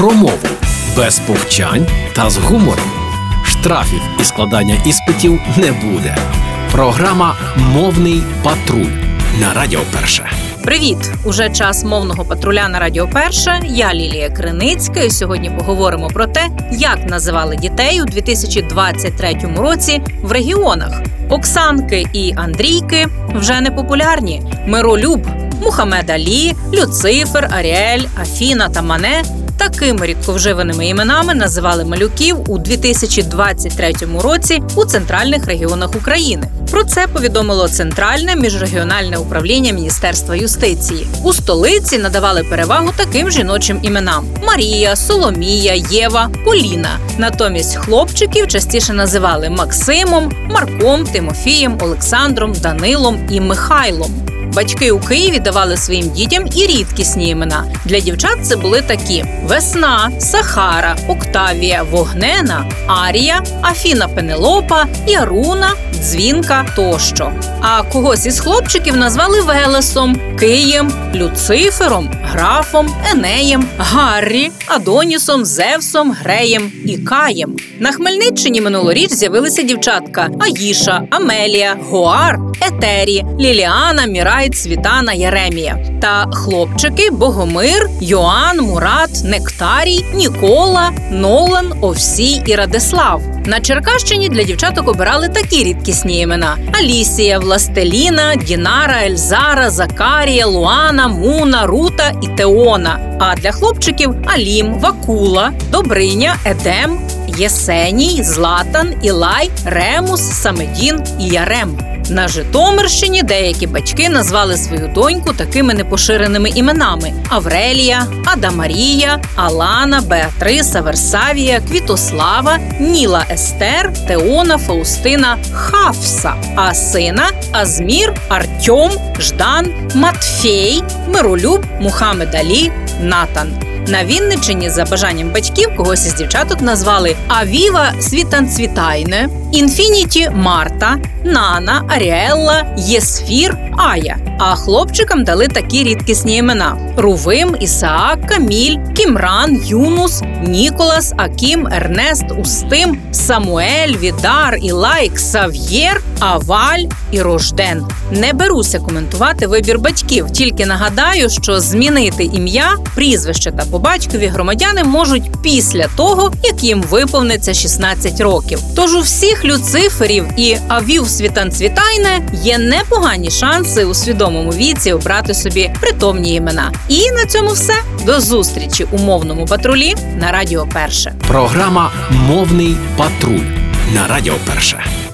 про мову без повчань та з гумором. Штрафів і складання іспитів не буде. Програма Мовний патруль на Радіо Перше. Привіт! Уже час мовного патруля на Радіо Перше. Я Лілія Криницька. і Сьогодні поговоримо про те, як називали дітей у 2023 році в регіонах. Оксанки і Андрійки вже не популярні. Миролюб, Мухамед Алі, Люцифер, Аріель, Афіна та Мане Такими рідковживаними іменами називали малюків у 2023 році у центральних регіонах України. Про це повідомило центральне міжрегіональне управління Міністерства юстиції. У столиці надавали перевагу таким жіночим іменам: Марія, Соломія, Єва, Поліна. Натомість хлопчиків частіше називали Максимом, Марком, Тимофієм, Олександром, Данилом і Михайлом. Батьки у Києві давали своїм дітям і рідкісні імена. Для дівчат це були такі: Весна, Сахара, Октавія, Вогнена, Арія, Афіна Пенелопа, Яруна, Дзвінка тощо. А когось із хлопчиків назвали Велесом, Києм, Люцифером, Графом, Енеєм, Гаррі, Адонісом, Зевсом, Греєм і Каєм. На Хмельниччині минулоріч з'явилися дівчатка Аїша, Амелія, Гоар, Етері, Ліліана, Мірайт, Світана, Яремія та хлопчики Богомир, Йоанн, Мурат, Нектарій, Нікола, Нолан, Овсій і Радислав. На Черкащині для дівчаток обирали такі рідкісні імена: Алісія, Властеліна, Дінара, Ельзара, Закарія, Луана, Муна, Рута і Теона. А для хлопчиків Алім, Вакула, Добриня, Едем, Єсеній, Златан, Ілай, Ремус, Самедін і Ярем. На Житомирщині деякі батьки назвали свою доньку такими непоширеними іменами: Аврелія, Адамарія, Алана, Беатриса, Версавія, Квітослава, Ніла Естер, Теона, Фаустина, Хафса, а сина Азмір, Артьом, Ждан, Матфей, Миролюб, Мухамед Алі, Натан. На Вінничині за бажанням батьків когось із дівчаток назвали Авіва Світанцвітайне, Інфініті Марта, Нана, Аріелла, Єсфір, Ая. А хлопчикам дали такі рідкісні імена: Рувим, Ісаак, Каміль, Кімран, Юнус, Ніколас, Акім, Ернест, Устим, Самуель, Відар, Ілайк, Сав'єр, Аваль і Рожден. Не беруся коментувати вибір батьків, тільки нагадаю, що змінити ім'я, прізвище та по батькові громадяни можуть після того, як їм виповниться 16 років. Тож у всіх люциферів і авів світанцвітайне є непогані шанси у свідомому віці обрати собі притомні імена. І на цьому все до зустрічі у мовному патрулі на Радіо Перше. Програма Мовний патруль на Радіо Перше.